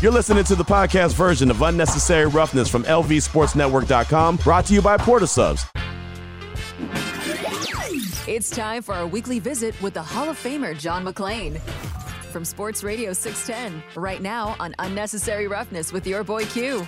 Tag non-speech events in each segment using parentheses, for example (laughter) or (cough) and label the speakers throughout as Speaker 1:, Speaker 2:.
Speaker 1: You're listening to the podcast version of Unnecessary Roughness from LVSportsNetwork.com, brought to you by Portasubs.
Speaker 2: It's time for our weekly visit with the Hall of Famer John McClain. From Sports Radio 610, right now on Unnecessary Roughness with your boy Q.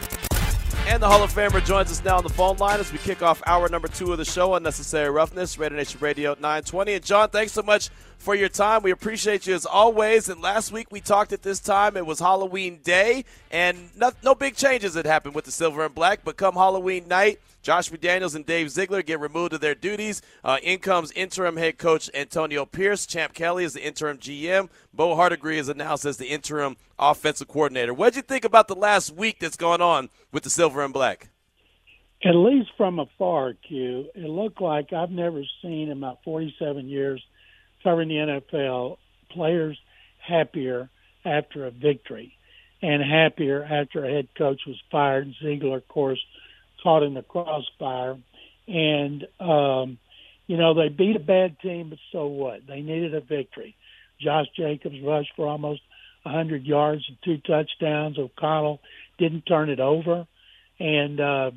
Speaker 3: And the Hall of Famer joins us now on the phone line as we kick off hour number two of the show, Unnecessary Roughness, Raider Nation Radio 920. And John, thanks so much for your time. We appreciate you as always. And last week we talked at this time, it was Halloween Day, and no, no big changes had happened with the Silver and Black. But come Halloween night, Josh McDaniels and Dave Ziegler get removed of their duties. Uh, in comes interim head coach Antonio Pierce. Champ Kelly is the interim GM. Bo Hardegree is announced as the interim offensive coordinator. What did you think about the last week that's going on with the Silver and Black?
Speaker 4: At least from afar, Q, it looked like I've never seen in my 47 years covering the NFL players happier after a victory and happier after a head coach was fired. Ziegler, of course, caught in the crossfire. And, um, you know, they beat a bad team, but so what? They needed a victory. Josh Jacobs rushed for almost 100 yards and two touchdowns. O'Connell didn't turn it over. And uh,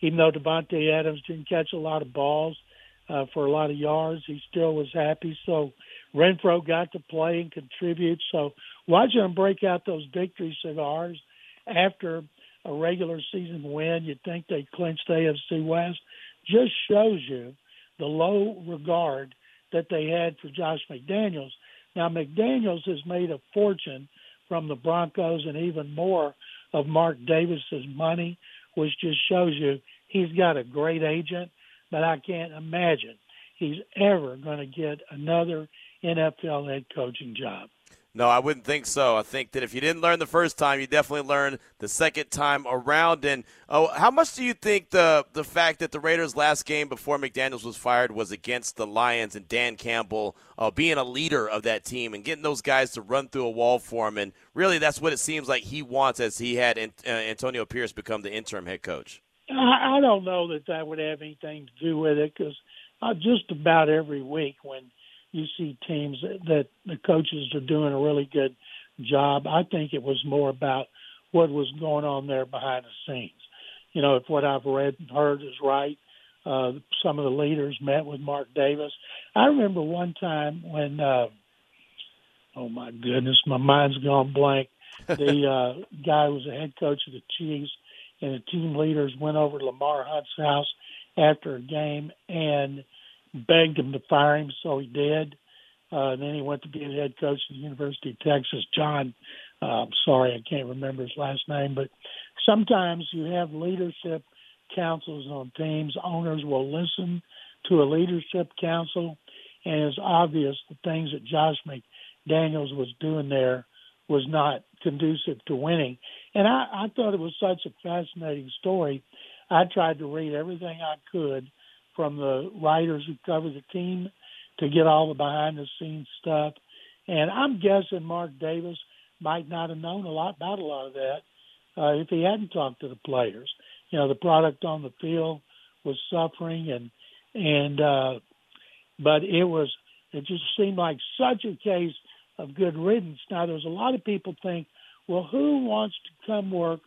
Speaker 4: even though Davante Adams didn't catch a lot of balls uh, for a lot of yards, he still was happy. So Renfro got to play and contribute. So watching them break out those victory cigars after a regular season win, you'd think they clinched AFC West, just shows you the low regard that they had for Josh McDaniels. Now, McDaniels has made a fortune from the Broncos and even more of Mark Davis's money, which just shows you he's got a great agent, but I can't imagine he's ever going to get another NFL head coaching job.
Speaker 3: No, I wouldn't think so. I think that if you didn't learn the first time, you definitely learn the second time around. And oh, how much do you think the the fact that the Raiders' last game before McDaniels was fired was against the Lions and Dan Campbell uh, being a leader of that team and getting those guys to run through a wall for him, and really that's what it seems like he wants as he had uh, Antonio Pierce become the interim head coach.
Speaker 4: I, don't know that that would have anything to do with it because uh, just about every week when you see teams that, that the coaches are doing a really good job. I think it was more about what was going on there behind the scenes. You know, if what I've read and heard is right, uh, some of the leaders met with Mark Davis. I remember one time when, uh, oh my goodness, my mind's gone blank. The (laughs) uh, guy was the head coach of the Chiefs, and the team leaders went over to Lamar Hunt's house after a game and begged him to fire him, so he did. Uh, and then he went to be the head coach of the University of Texas. John, uh, I'm sorry, I can't remember his last name, but sometimes you have leadership councils on teams. Owners will listen to a leadership council, and it's obvious the things that Josh McDaniels was doing there was not conducive to winning. And I, I thought it was such a fascinating story. I tried to read everything I could from the writers who cover the team to get all the behind the scenes stuff. And I'm guessing Mark Davis might not have known a lot about a lot of that uh, if he hadn't talked to the players. You know, the product on the field was suffering, and and uh, but it was it just seemed like such a case of good riddance. Now, there's a lot of people think, well, who wants to come work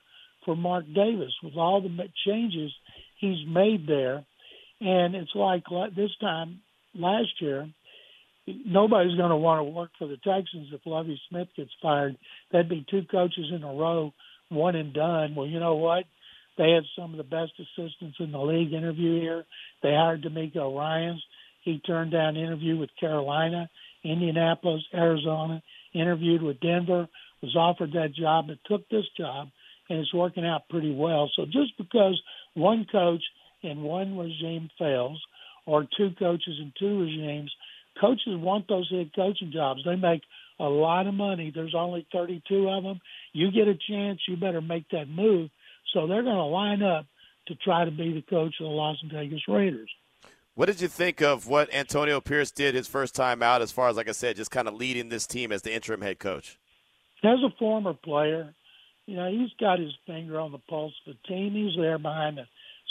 Speaker 4: for Mark Davis with all the changes he's made there? And it's like this time last year, nobody's going to want to work for the Texans if Lovie Smith gets fired. That'd be two coaches in a row, one and done. Well, you know what? They had some of the best assistants in the league interview here. They hired DeMeco Ryans. He turned down interview with Carolina, Indianapolis, Arizona, interviewed with Denver, was offered that job, but took this job, and it's working out pretty well. So just because one coach – and one regime fails, or two coaches and two regimes, coaches want those head coaching jobs. They make a lot of money. There's only 32 of them. You get a chance, you better make that move. So they're going to line up to try to be the coach of the Las Vegas Raiders.
Speaker 3: What did you think of what Antonio Pierce did his first time out, as far as, like I said, just kind of leading this team as the interim head coach?
Speaker 4: As a former player, you know, he's got his finger on the pulse of the team. He's there behind the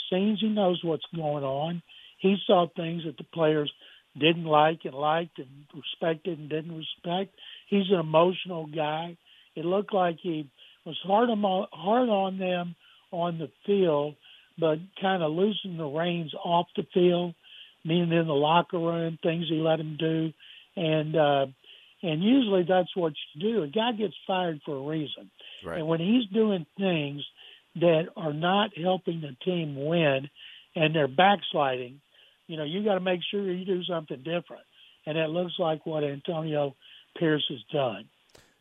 Speaker 4: scenes. He knows what's going on. He saw things that the players didn't like and liked and respected and didn't respect. He's an emotional guy. It looked like he was hard on hard on them on the field, but kind of loosened the reins off the field, meaning in the locker room, things he let him do, and uh, and usually that's what you do. A guy gets fired for a reason,
Speaker 3: Right.
Speaker 4: and when he's doing things that are not helping the team win, and they're backsliding, you know, you got to make sure you do something different, and it looks like what Antonio Pierce has done.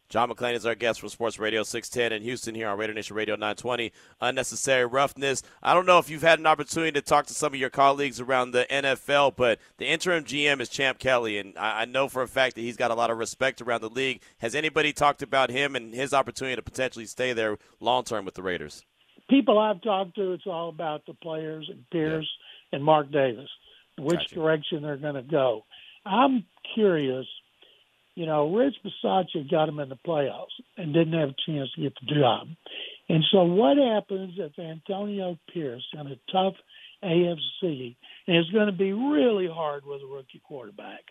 Speaker 3: John McClain is our guest from Sports Radio 610 in Houston here on Raider Nation Radio 920. Unnecessary roughness. I don't know if you've had an opportunity to talk to some of your colleagues around the NFL, but the interim GM is Champ Kelly, and I know for a fact that he's got a lot of respect around the league. Has anybody talked about him and his opportunity to potentially stay there long term with the Raiders?
Speaker 4: People I've talked to, it's all about the players and Pierce and Mark Davis, which
Speaker 3: Gotcha.
Speaker 4: direction they're going to go. I'm curious. You know, Rich Bisaccia got him in the playoffs and didn't have a chance to get the job. And so, what happens if Antonio Pierce in a tough AFC, and it's going to be really hard with a rookie quarterback,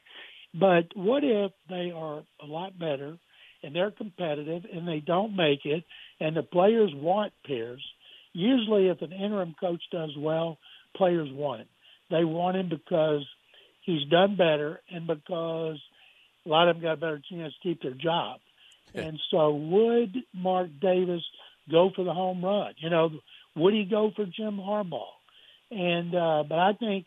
Speaker 4: but what if they are a lot better and they're competitive and they don't make it and the players want Pierce? Usually, if an interim coach does well, players want him. They want him because he's done better and because a lot of them got a better chance to keep their job. And so, would Mark Davis go for the home run? You know, would he go for Jim Harbaugh? And uh, but I think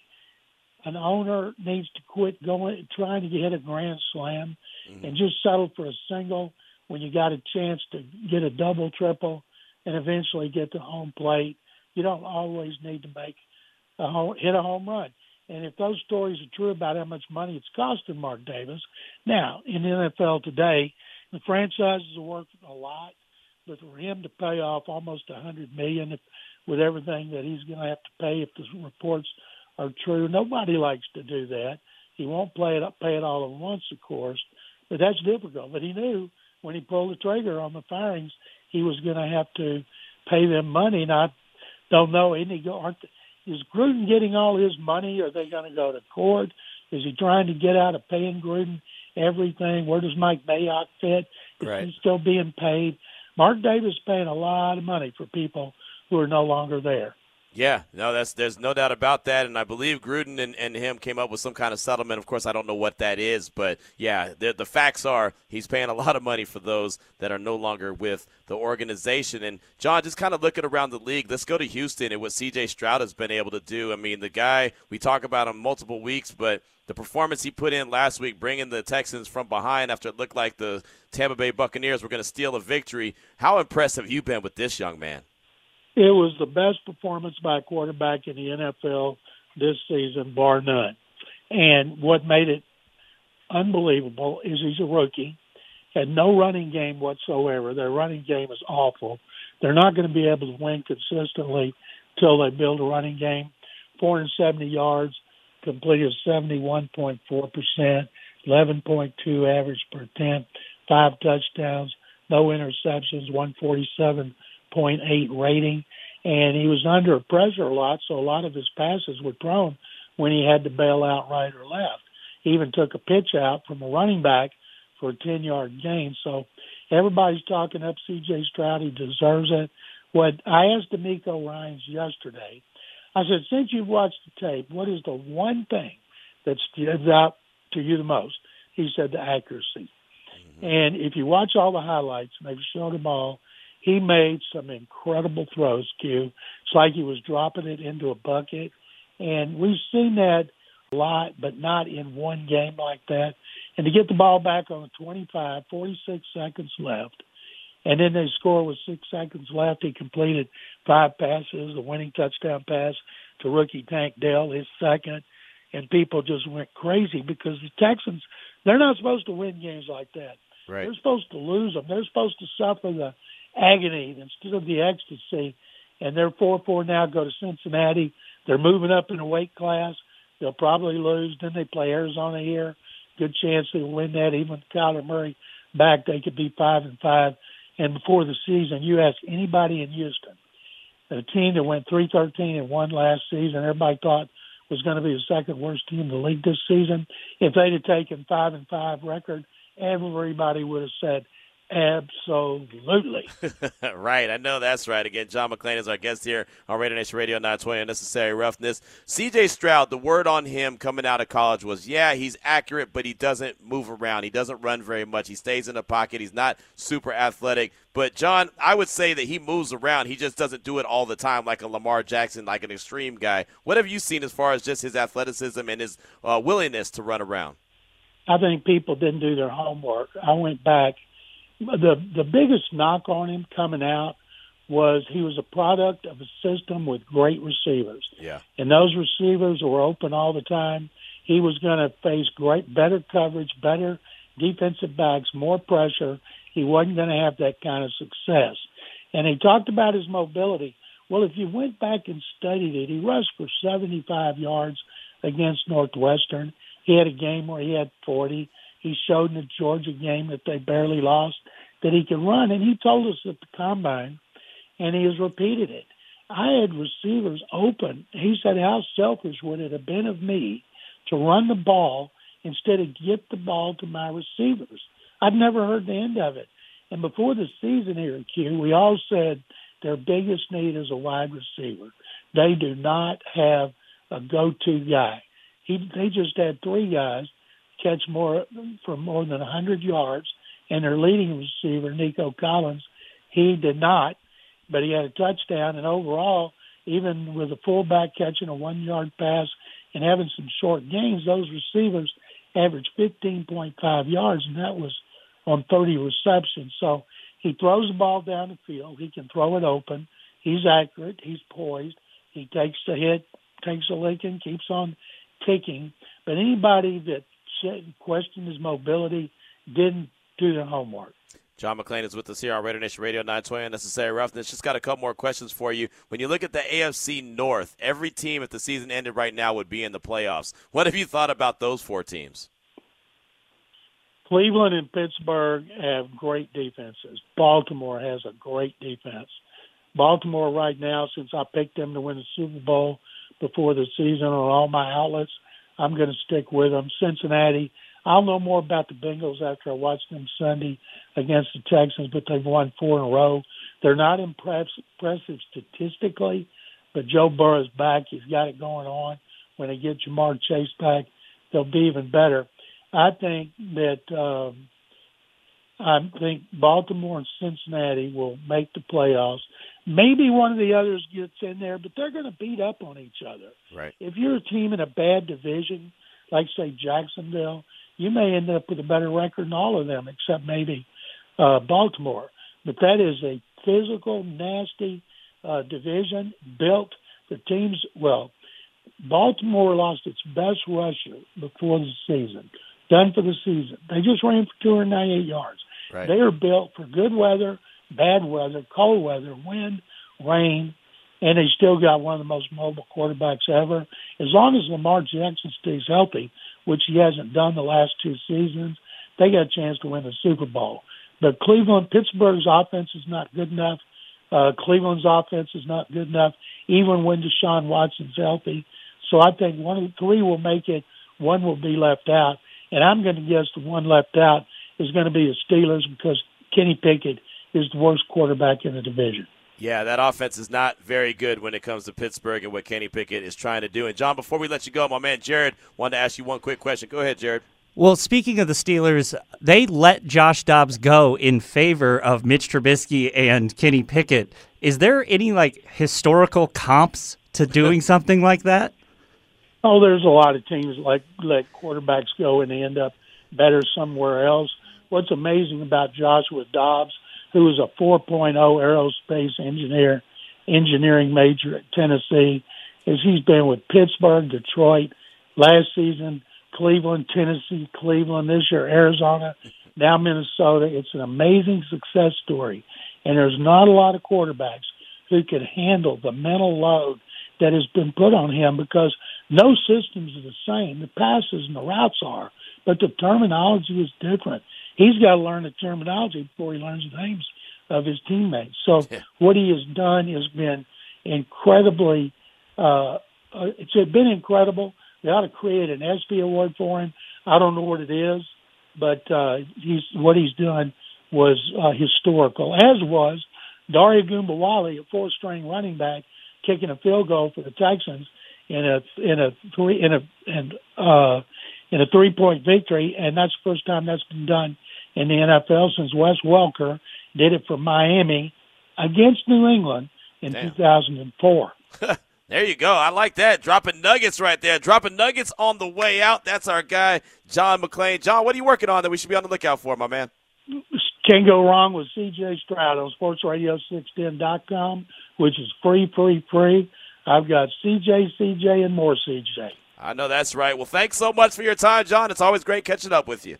Speaker 4: an owner needs to quit going trying to hit a grand slam and just settle for a single when you got a chance to get a double, triple, and eventually get to home plate. You don't always need to make a home, hit a home run. And if those stories are true about how much money it's costing Mark Davis, now in the NFL today, the franchises are working a lot, but for him to pay off almost a hundred million if, with everything that he's going to have to pay if the reports are true, nobody likes to do that. He won't play it pay it all at once, of course, but that's difficult. But he knew when he pulled the trigger on the firings, he was going to have to pay them money. And I don't know. Go, aren't, is Gruden getting all his money? Are they going to go to court? Is he trying to get out of paying Gruden everything? Where does Mike Mayock fit? Is
Speaker 3: Right.
Speaker 4: he still being paid? Mark Davis paying a lot of money for people who are no longer there.
Speaker 3: Yeah, no, that's there's no doubt about that, and I believe Gruden and, and him came up with some kind of settlement. Of course, I don't know what that is, but yeah, the, the facts are he's paying a lot of money for those that are no longer with the organization. And John, just kind of looking around the league, let's go to Houston and what C.J. Stroud has been able to do. I mean, the guy we talk about him multiple weeks, but the performance he put in last week, bringing the Texans from behind after it looked like the Tampa Bay Buccaneers were going to steal a victory. How impressed have you been with this young man?
Speaker 4: It was the best performance by a quarterback in the NFL this season, bar none. And what made it unbelievable is he's a rookie, had no running game whatsoever. Their running game is awful. They're not going to be able to win consistently until they build a running game. 470 yards, completed 71.4%, 11.2 average per attempt, five touchdowns, no interceptions, 147 point eight rating, and he was under pressure a lot, so a lot of his passes were thrown when he had to bail out right or left. He even took a pitch out from a running back for a ten yard gain. So everybody's talking up CJ Stroud. He deserves it. What I asked DeMeco Ryans yesterday, I said, since you've watched the tape, what is the one thing that stands out to you the most? He said the accuracy. Mm-hmm. And if you watch all the highlights, and they've shown them all, he made some incredible throws, Q. It's like he was dropping it into a bucket. And we've seen that a lot, but not in one game like that. And to get the ball back on the 25, 46 seconds left, and then they score with six seconds left. He completed five passes, the winning touchdown pass to rookie Tank Dell, his second, and people just went crazy because the Texans, they're not supposed to win games like that.
Speaker 3: Right.
Speaker 4: They're supposed to lose them. They're supposed to suffer the agony instead of the ecstasy. And they're four four now. Go to Cincinnati. They're moving up in a weight class. They'll probably lose. Then they play Arizona here. Good chance they'll win that. Even Kyler Murray back, they could be five and five. And before the season, you ask anybody in Houston, a team that went three thirteen and won last season, everybody thought was going to be the second worst team in the league this season. If they'd have taken five and five record, everybody would have said Absolutely. (laughs)
Speaker 3: right. I know that's right. Again, John McClain is our guest here on Raider Nation Radio 920 Unnecessary Roughness. CJ Stroud, the word on him coming out of college was, yeah, he's accurate, but he doesn't move around. He doesn't run very much. He stays in the pocket. He's not super athletic. But, John, I would say that he moves around. He just doesn't do it all the time like a Lamar Jackson, like an extreme guy. What have you seen as far as just his athleticism and his uh, willingness to run around?
Speaker 4: I think people didn't do their homework. I went back – the the biggest knock on him coming out was he was a product of a system with great receivers.
Speaker 3: Yeah.
Speaker 4: And those receivers were open all the time. He was going to face great better coverage, better defensive backs, more pressure. He wasn't going to have that kind of success. And he talked about his mobility. Well, if you went back and studied it, he rushed for 75 yards against Northwestern. He had a game where he had 40. He showed in the Georgia game that they barely lost that he could run, and he told us at the combine, and he has repeated it. I had receivers open. He said, "How selfish would it have been of me to run the ball instead of get the ball to my receivers?" I've never heard the end of it. And before the season here, Q, we all said their biggest need is a wide receiver. They do not have a go-to guy. He, they just had three guys catch more for more than 100 yards, and their leading receiver, Nico Collins, he did not, but he had a touchdown. And overall, even with a fullback catching a one-yard pass and having some short gains, those receivers averaged 15.5 yards, and that was on 30 receptions. So he throws the ball down the field. He can throw it open. He's accurate. He's poised. He takes the hit, takes a lick, and keeps on kicking. But anybody that questioned his mobility, didn't do the homework.
Speaker 3: John McClain is with us here on Raider Nation Radio 920 Unnecessary Roughness. Just got a couple more questions for you. When you look at the AFC North, every team, if the season ended right now, would be in the playoffs. What have you thought about those four teams?
Speaker 4: Cleveland and Pittsburgh have great defenses. Baltimore has a great defense. Baltimore right now, since I picked them to win the Super Bowl before the season on all my outlets, I'm going to stick with them. Cincinnati, I'll know more about the Bengals after I watch them Sunday against the Texans, but they've won four in a row. They're not impress- impressive statistically, but Joe Burrow's back. He's got it going on. When they get Ja'Marr Chase back, they'll be even better. I think that um, I think Baltimore and Cincinnati will make the playoffs. Maybe one of the others gets in there, but they're going to beat up on each other.
Speaker 3: Right.
Speaker 4: If you're a team in a bad division, like say Jacksonville, you may end up with a better record than all of them, except maybe uh, Baltimore. But that is a physical, nasty uh, division built The teams. Well, Baltimore lost its best rusher before the season, done for the season. They just ran for 298 yards.
Speaker 3: Right.
Speaker 4: They are built for good weather, bad weather, cold weather, wind, rain, and they still got one of the most mobile quarterbacks ever. As long as Lamar Jackson stays healthy, which he hasn't done the last two seasons, they got a chance to win the Super Bowl. But Cleveland, Pittsburgh's offense is not good enough. Uh, Cleveland's offense is not good enough, even when Deshaun Watson's healthy. So I think one of the three will make it, one will be left out. And I'm going to guess the one left out is going to be the Steelers because Kenny Pickett is the worst quarterback in the division.
Speaker 3: Yeah, that offense is not very good when it comes to Pittsburgh and what Kenny Pickett is trying to do. And John, before we let you go, my man Jared wanted to ask you one quick question. Go ahead, Jared.
Speaker 5: Well, speaking of the Steelers, they let Josh Dobbs go in favor of Mitch Trubisky and Kenny Pickett. Is there any like historical comps to doing (laughs) something like that?
Speaker 4: Oh, there's a lot of teams like let quarterbacks go and they end up better somewhere else what's amazing about Joshua Dobbs, who is a 4.0 aerospace engineer, engineering major at Tennessee, is he's been with Pittsburgh, Detroit, last season, Cleveland, Tennessee, Cleveland, this year Arizona, now Minnesota. It's an amazing success story. And there's not a lot of quarterbacks who can handle the mental load that has been put on him because no systems are the same. The passes and the routes are, but the terminology is different he's got to learn the terminology before he learns the names of his teammates. So yeah. what he has done has been incredibly. Uh, uh, it's been incredible. They ought to create an ESPY award for him. I don't know what it is, but uh, he's what he's done was uh, historical, as was Dare Ogunbowale, a four-string running back, kicking a field goal for the Texans in a in a three in a and uh, in a three-point victory, and that's the first time that's been done in the NFL since Wes Welker did it for Miami against New England in Damn. 2004. (laughs)
Speaker 3: There you go. I like that. Dropping nuggets right there. Dropping nuggets on the way out. That's our guy, John McClain. John, what are you working on that we should be on the lookout for, my man?
Speaker 4: Can't go wrong with CJ Stroud on sportsradio610.com, which is free, free, free. I've got CJ, CJ, and more CJ.
Speaker 3: I know that's right. Well, thanks so much for your time, John. It's always great catching up with you.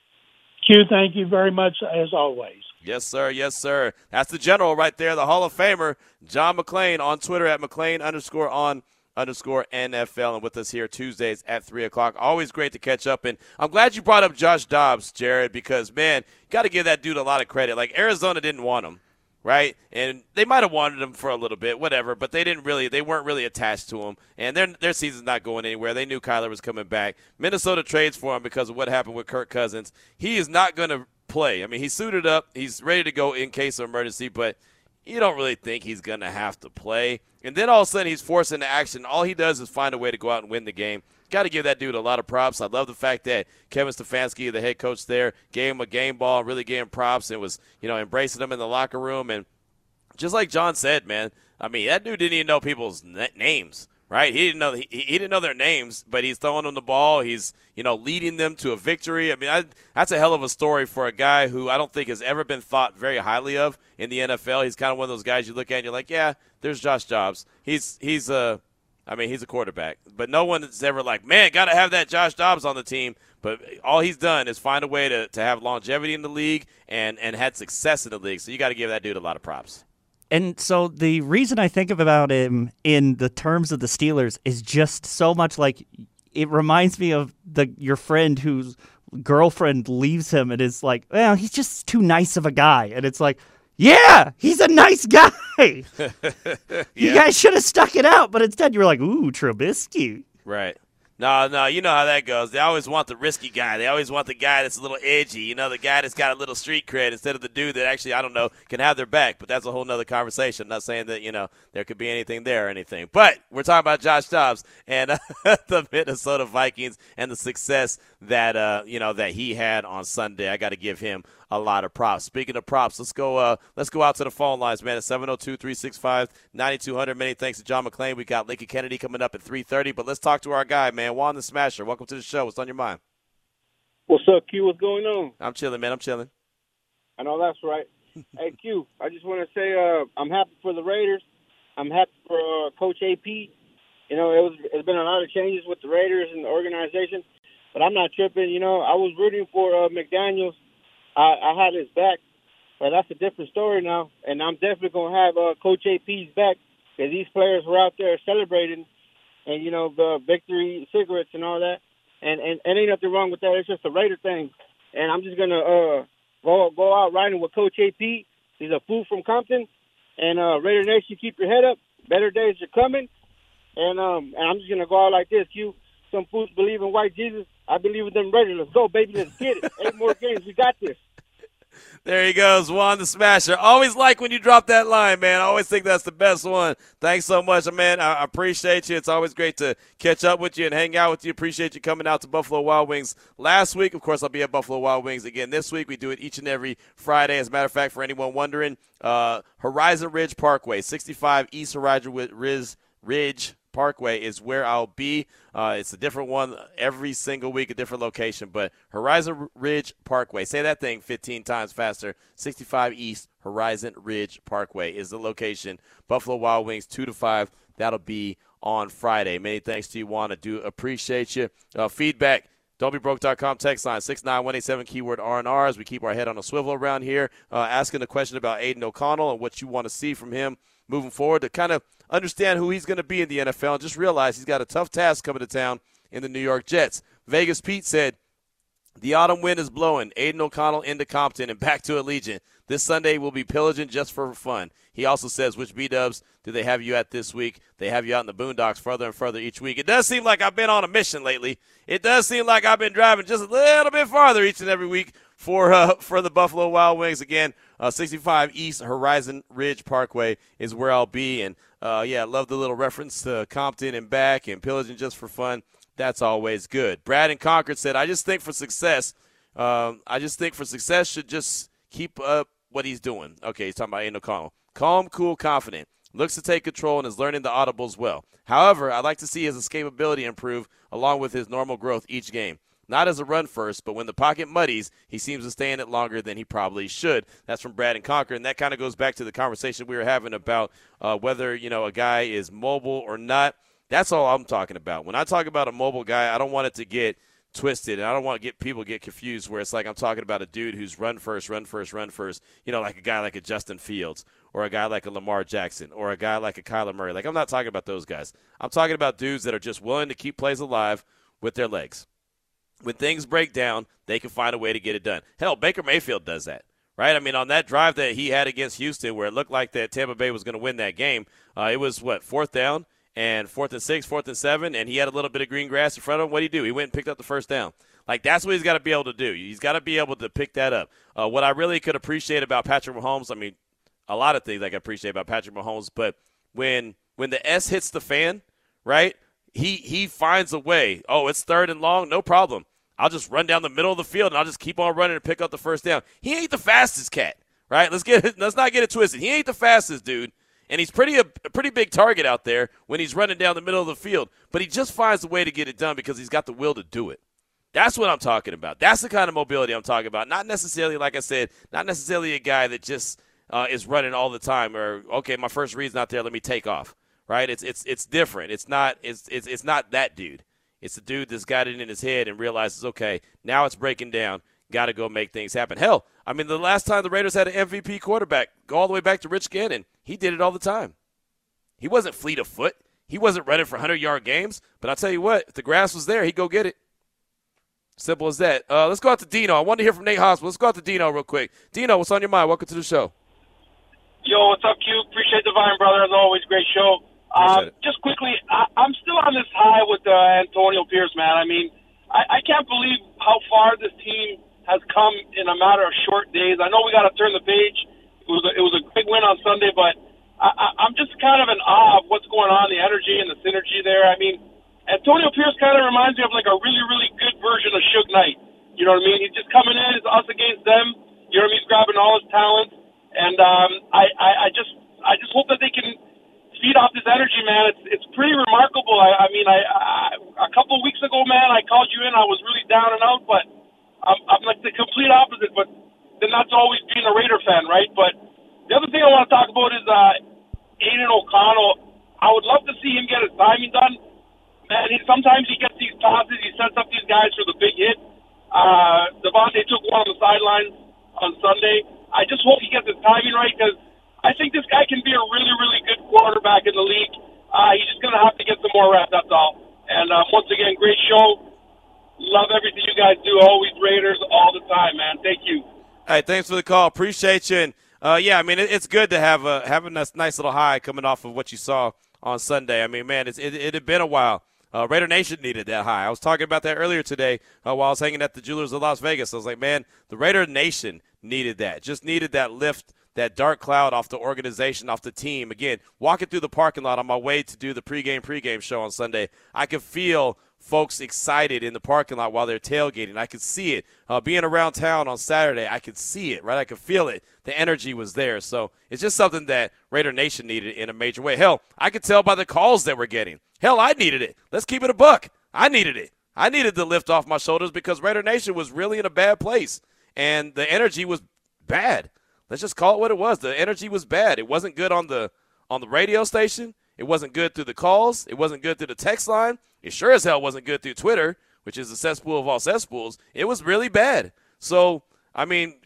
Speaker 4: Q, thank you very much, as always.
Speaker 3: Yes, sir. Yes, sir. That's the general right there, the Hall of Famer, John McClain, on Twitter at McClain underscore on underscore NFL, and with us here Tuesdays at 3 o'clock. Always great to catch up. And I'm glad you brought up Josh Dobbs, Jared, because, man, got to give that dude a lot of credit. Like, Arizona didn't want him right? And they might have wanted him for a little bit, whatever, but they didn't really they weren't really attached to him. And their their season's not going anywhere. They knew Kyler was coming back. Minnesota trades for him because of what happened with Kirk Cousins. He is not going to play. I mean, he's suited up. He's ready to go in case of emergency, but you don't really think he's going to have to play. And then all of a sudden he's forced into action. All he does is find a way to go out and win the game. Got to give that dude a lot of props. I love the fact that Kevin Stefanski, the head coach there, gave him a game ball, really gave him props, and was you know embracing him in the locker room. And just like John said, man, I mean that dude didn't even know people's names right? He didn't know he, he didn't know their names, but he's throwing them the ball. He's you know leading them to a victory. I mean, I, that's a hell of a story for a guy who I don't think has ever been thought very highly of in the NFL. He's kind of one of those guys you look at and you're like, yeah, there's Josh Dobbs. He's he's a I mean, he's a quarterback, but no one is ever like, man, got to have that Josh Dobbs on the team. But all he's done is find a way to, to have longevity in the league and, and had success in the league. So you got to give that dude a lot of props.
Speaker 5: And so the reason I think about him in the terms of the Steelers is just so much like it reminds me of the your friend whose girlfriend leaves him and is like, well, he's just too nice of a guy. And it's like, yeah, he's a nice guy. (laughs) (laughs) yeah. You guys should have stuck it out, but instead you were like, ooh, Trubisky.
Speaker 3: Right. No, no, you know how that goes. They always want the risky guy. They always want the guy that's a little edgy. You know, the guy that's got a little street cred instead of the dude that actually, I don't know, can have their back. But that's a whole nother conversation. I'm not saying that, you know, there could be anything there or anything. But we're talking about Josh Dobbs and uh, (laughs) the Minnesota Vikings and the success that, uh, you know, that he had on Sunday. I got to give him a lot of props. Speaking of props, let's go. Uh, let's go out to the phone lines, man. At 702-365-9200. Many thanks to John McClain. We got Lincoln Kennedy coming up at 3:30. But let's talk to our guy, man, Juan the Smasher. Welcome to the show. What's on your mind?
Speaker 6: What's up, Q? What's going on?
Speaker 3: I'm chilling, man. I'm chilling.
Speaker 6: I know that's right. (laughs) hey, Q. I just want to say uh, I'm happy for the Raiders. I'm happy for uh, Coach AP. You know, it was it's been a lot of changes with the Raiders and the organization, but I'm not tripping. You know, I was rooting for uh, McDaniels I, I had his back, but that's a different story now. And I'm definitely gonna have uh, Coach AP's back because these players were out there celebrating, and you know the victory cigarettes and all that. And and, and ain't nothing wrong with that. It's just a Raider thing. And I'm just gonna uh, go go out riding with Coach AP. He's a fool from Compton. And uh, Raider Nation, keep your head up. Better days are coming. And um, and I'm just gonna go out like this. You some fools believe in white Jesus. I believe in them Raiders. Let's go, baby. Let's get it. Eight more games. We got this.
Speaker 3: There he goes, Juan the Smasher. Always like when you drop that line, man. I always think that's the best one. Thanks so much, man. I appreciate you. It's always great to catch up with you and hang out with you. Appreciate you coming out to Buffalo Wild Wings last week. Of course, I'll be at Buffalo Wild Wings again this week. We do it each and every Friday. As a matter of fact, for anyone wondering, uh, Horizon Ridge Parkway, 65 East Horizon Ridge Parkway is where I'll be. Uh, it's a different one every single week, a different location. But Horizon Ridge Parkway, say that thing 15 times faster. 65 East Horizon Ridge Parkway is the location. Buffalo Wild Wings, 2 to 5. That'll be on Friday. Many thanks to you, Juan. I do appreciate you. Uh, feedback. Don'tBeBroke.com text line 69187 keyword R&R as we keep our head on a swivel around here. Uh, asking a question about Aidan O'Connell and what you want to see from him moving forward to kind of understand who he's going to be in the NFL and just realize he's got a tough task coming to town in the New York Jets. Vegas Pete said, The autumn wind is blowing. Aidan O'Connell into Compton and back to Allegiant. This Sunday will be pillaging just for fun. He also says, which B dubs do they have you at this week? They have you out in the boondocks further and further each week. It does seem like I've been on a mission lately. It does seem like I've been driving just a little bit farther each and every week for uh, (laughs) for the Buffalo Wild Wings. Again, uh, 65 East Horizon Ridge Parkway is where I'll be. And uh, yeah, I love the little reference to Compton and back and pillaging just for fun. That's always good. Brad and Concord said, I just think for success, um, I just think for success should just keep up what he's doing. Okay, he's talking about Aidan O'Connell. Calm, cool, confident. Looks to take control and is learning the audibles well. However, I'd like to see his escapability improve along with his normal growth each game. Not as a run first, but when the pocket muddies, he seems to stay in it longer than he probably should. That's from Brad and Concord, and that kind of goes back to the conversation we were having about uh, whether you know a guy is mobile or not. That's all I'm talking about. When I talk about a mobile guy, I don't want it to get twisted, and I don't want to get people get confused where it's like I'm talking about a dude who's run first, run first, run first. You know, like a guy like a Justin Fields or a guy like a Lamar Jackson or a guy like a Kyler Murray. Like I'm not talking about those guys. I'm talking about dudes that are just willing to keep plays alive with their legs when things break down, they can find a way to get it done. Hell, Baker Mayfield does that, right? I mean, on that drive that he had against Houston, where it looked like that Tampa Bay was going to win that game, uh, it was what fourth down and fourth and six, fourth and seven, and he had a little bit of green grass in front of him. What did he do? He went and picked up the first down. Like that's what he's got to be able to do. He's got to be able to pick that up. Uh, what I really could appreciate about Patrick Mahomes, I mean, a lot of things I can appreciate about Patrick Mahomes, but when when the S hits the fan, right? He he finds a way. Oh, it's third and long, no problem. I'll just run down the middle of the field and I'll just keep on running and pick up the first down. He ain't the fastest cat, right? Let's get (laughs) let's not get it twisted. He ain't the fastest dude, and he's pretty a, a, pretty big target out there when he's running down the middle of the field. But he just finds a way to get it done because he's got the will to do it. That's what I'm talking about. That's the kind of mobility I'm talking about. Not necessarily, like I said, not necessarily a guy that just uh, is running all the time or okay, my first read's not there, let me take off. Right? It's it's it's different. It's not it's it's, it's not that dude. It's the dude that's got it in his head and realizes, okay, now it's breaking down. Got to go make things happen. Hell, I mean, the last time the Raiders had an MVP quarterback, go all the way back to Rich Gannon. He did it all the time. He wasn't fleet of foot. He wasn't running for 100 yard games. But I'll tell you what, if the grass was there, he'd go get it. Simple as that. Uh, let's go out to Dino. I want to hear from Nate Hospital. Let's go out to Dino real quick. Dino, what's on your mind? Welcome to the show.
Speaker 7: Yo, what's up, Q? Appreciate the Vine, brother. As always, great show. Um, just quickly, I, I'm still on this high with uh, Antonio Pierce, man. I mean, I, I can't believe how far this team has come in a matter of short days. I know we got to turn the page. It was a, it was a big win on Sunday, but I, I, I'm just kind of in awe of what's going on, the energy and the synergy there. I mean, Antonio Pierce kind of reminds me of like a really, really good version of Suge Knight. You know what I mean? He's just coming in, it's us against them. You know what I mean? He's grabbing all his talent, and um, I, I, I just, I just hope that they can feed off this energy, man. It's it's pretty remarkable. I, I mean, I, I a couple of weeks ago, man, I called you in. I was really down and out, but I'm, I'm like the complete opposite. But then that's always being a Raider fan, right? But the other thing I want to talk about is uh, Aidan O'Connell. I would love to see him get his timing done. Man, he, sometimes he gets these passes. He sets up these guys for the big hit. Uh, Davante took one on the sidelines on Sunday. I just hope he gets his timing right because I think this guy can be a really, really good quarterback in the league. Uh, he's just going to have to get some more reps, that's all. And uh, once again, great show. Love everything you guys do. Always Raiders all the time, man. Thank you.
Speaker 3: All right, thanks for the call. Appreciate you. And uh, yeah, I mean, it, it's good to have a having a nice little high coming off of what you saw on Sunday. I mean, man, it, it had been a while. Uh, Raider Nation needed that high. I was talking about that earlier today uh, while I was hanging at the Jewelers of Las Vegas. I was like, man, the Raider Nation needed that. Just needed that lift that dark cloud off the organization, off the team. Again, walking through the parking lot on my way to do the pregame pregame show on Sunday, I could feel folks excited in the parking lot while they're tailgating. I could see it. Uh, being around town on Saturday, I could see it, right? I could feel it. The energy was there. So it's just something that Raider Nation needed in a major way. Hell, I could tell by the calls that we're getting. Hell, I needed it. Let's keep it a buck. I needed it. I needed the lift off my shoulders because Raider Nation was really in a bad place. And the energy was bad. Let's just call it what it was. The energy was bad. It wasn't good on the on the radio station. It wasn't good through the calls. It wasn't good through the text line. It sure as hell wasn't good through Twitter, which is the cesspool of all cesspools. It was really bad. So, I mean,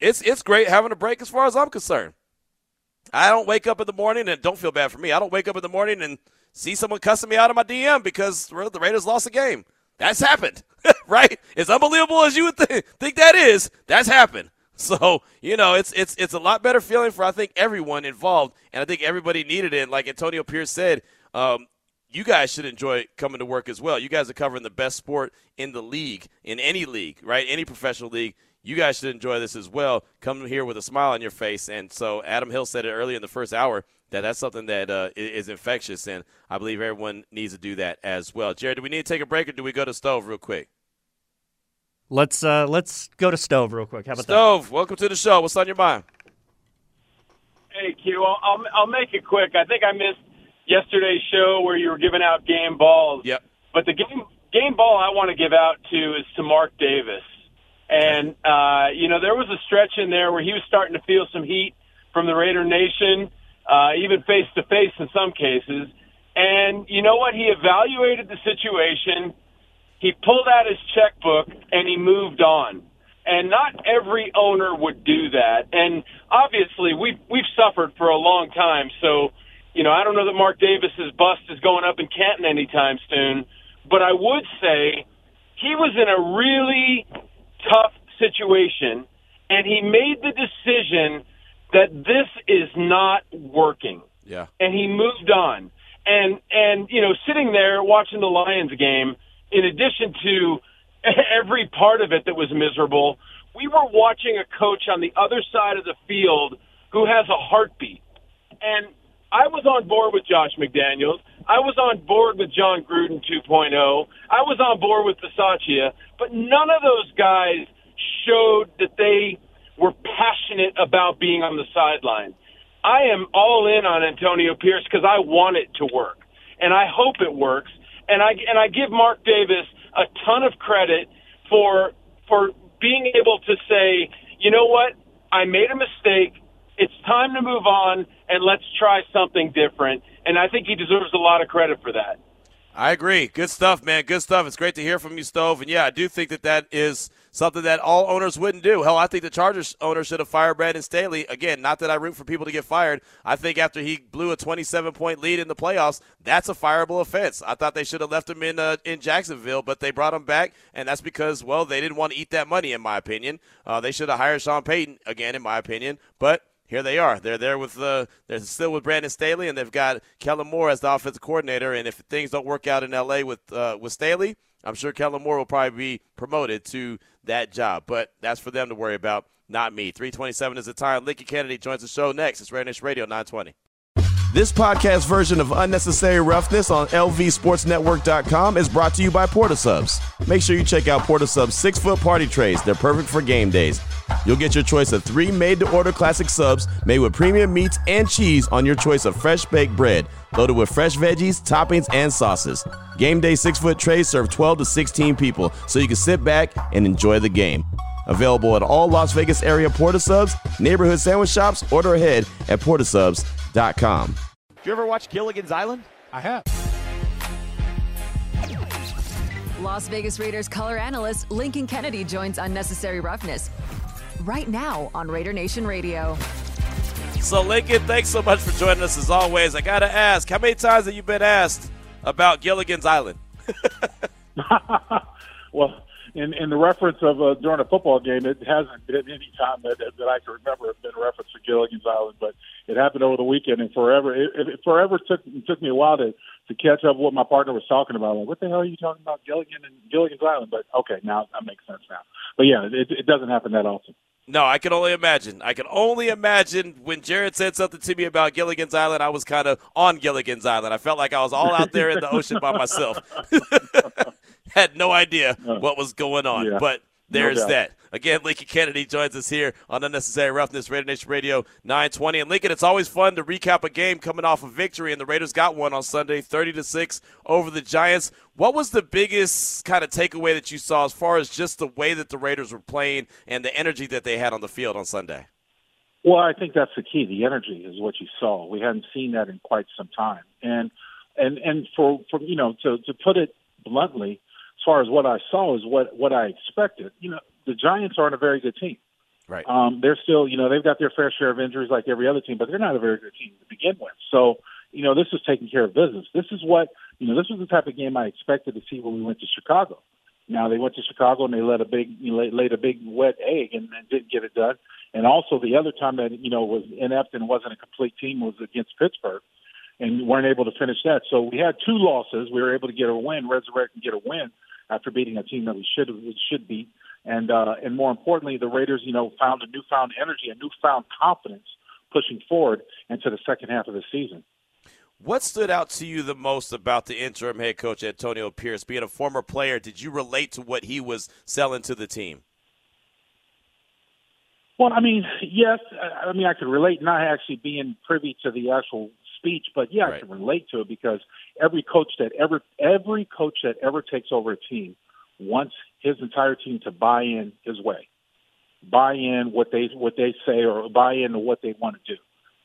Speaker 3: it's it's great having a break as far as I'm concerned. I don't wake up in the morning and don't feel bad for me. I don't wake up in the morning and see someone cussing me out of my DM because the Raiders lost a game. That's happened, (laughs) right? As unbelievable as you would th- think that is, that's happened. (laughs) So you know, it's it's it's a lot better feeling for I think everyone involved, and I think everybody needed it. like Antonio Pierce said, um, you guys should enjoy coming to work as well. You guys are covering the best sport in the league, in any league, right? Any professional league. you guys should enjoy this as well. Come here with a smile on your face. And so Adam Hill said it earlier in the first hour that that's something that uh, is infectious, and I believe everyone needs to do that as well. Jared, do we need to take a break, or do we go to Stove real quick?
Speaker 5: Let's uh, let's go to Stove real quick. How about that?
Speaker 3: Stove? That? Welcome to the show. What's on your mind?
Speaker 8: Hey Q, I'll, I'll I'll make it quick. I think I missed yesterday's show where you were giving out game balls.
Speaker 3: Yep.
Speaker 8: But the game game ball I want to give out to is to Mark Davis. And uh, you know, there was a stretch in there where he was starting to feel some heat from the Raider Nation, uh, even face to face in some cases. And you know what? He evaluated the situation. He pulled out his checkbook and he moved on. And not every owner would do that. And obviously, we've we've suffered for a long time. So, you know, I don't know that Mark Davis's bust is going up in Canton anytime soon. But I would say he was in a really tough situation, and he made the decision that this is not working.
Speaker 3: Yeah.
Speaker 8: And he moved on. And and you know, sitting there watching the Lions game, in addition to (laughs) every part of it that was miserable, we were watching a coach on the other side of the field who has a heartbeat. And I was on board with Josh McDaniels. I was on board with John Gruden 2.0. I was on board with Bisaccia, but none of those guys showed that they were passionate about being on the sideline. I am all in on Antonio Pierce because I want it to work, and I hope it works. And I and I give Mark Davis a ton of credit for for being able to say, you know what, I made a mistake. It's time to move on and let's try something different. And I think he deserves a lot of credit for that.
Speaker 3: I agree. Good stuff, man. Good stuff. It's great to hear from you, Stove. And yeah, I do think that that is something that all owners wouldn't do. Hell, I think the Chargers owner should have fired Brandon Staley. Again, not that I root for people to get fired. I think after he blew a 27 point lead in the playoffs, that's a fireable offense. I thought they should have left him in uh, in Jacksonville, but they brought him back, and that's because well, they didn't want to eat that money, in my opinion. Uh, they should have hired Sean Payton again, in my opinion, but here they are. They're there with the. They're still with Brandon Staley, and they've got Kellen Moore as the offensive coordinator. And if things don't work out in L.A. with uh, with Staley, I'm sure Kellen Moore will probably be promoted to that job. But that's for them to worry about, not me. 327 is the time. Lincoln Kennedy joins the show next. It's Raider Nation Radio 920.
Speaker 1: This podcast version of Unnecessary Roughness on LVSportsNetwork.com is brought to you by Porta Subs. Make sure you check out Porta Subs six foot party trays. They're perfect for game days. You'll get your choice of three made to order classic subs made with premium meats and cheese on your choice of fresh baked bread, loaded with fresh veggies, toppings, and sauces. Game day six foot trays serve 12 to 16 people, so you can sit back and enjoy the game. Available at all Las Vegas area Porta Subs, neighborhood sandwich shops, order ahead at portasubs.com.
Speaker 9: Did you ever watch Gilligan's Island?
Speaker 10: I have.
Speaker 2: Las Vegas Raiders color analyst Lincoln Kennedy joins Unnecessary Roughness right now on Raider Nation Radio.
Speaker 3: So, Lincoln, thanks so much for joining us as always. I got to ask, how many times have you been asked about Gilligan's Island?
Speaker 10: well, in, in the reference of uh, during a football game, it hasn't been any time that, that I can remember been a reference to Gilligan's Island, but it happened over the weekend, and forever it, it forever took it took me a while to to catch up what my partner was talking about. Like, what the hell are you talking about, Gilligan and Gilligan's Island? But okay, now that makes sense now. But yeah, it, it doesn't happen that often.
Speaker 3: No, I can only imagine. I can only imagine when Jared said something to me about Gilligan's Island, I was kind of on Gilligan's Island. I felt like I was all out there in the ocean by myself. (laughs) (laughs) Had no idea what was going on.
Speaker 10: Yeah.
Speaker 3: But there's
Speaker 10: doubt.
Speaker 3: that. Again, Lincoln Kennedy joins us here on Unnecessary Roughness, Raider Nation Radio 920. And Lincoln, it's always fun to recap a game coming off a victory, and the Raiders got one on Sunday, 30 to 6 over the Giants. What was the biggest kind of takeaway that you saw as far as just the way that the Raiders were playing and the energy that they had on the field on Sunday?
Speaker 10: Well, I think that's the key. The energy is what you saw. We hadn't seen that in quite some time, and and and for for you know to to put it bluntly, far as what I saw is what what I expected. You know, the Giants aren't a very good team.
Speaker 3: Right.
Speaker 10: Um, they're still, you know, they've got their fair share of injuries like every other team, but they're not a very good team to begin with. So, you know, this is taking care of business. This is what, you know, this was the type of game I expected to see when we went to Chicago. Now they went to Chicago and they let a big, you know, laid a big wet egg and, and didn't get it done. And also the other time that you know was inept and wasn't a complete team was against Pittsburgh, and weren't able to finish that. So we had two losses. We were able to get a win, resurrect and get a win. After beating a team that we should we should beat. And uh, and more importantly, the Raiders, you know, found a newfound energy, a newfound confidence pushing forward into the second half of the season.
Speaker 3: What stood out to you the most about the interim head coach Antonio Pierce? Being a former player, did you relate to what he was selling to the team?
Speaker 10: Well, I mean, yes. I mean, I could relate, not actually being privy to the actual speech, but yeah, right. I can relate to it because every coach that ever, every coach that ever takes over a team wants his entire team to buy in his way, buy in what they what they say, or buy into what they want to do.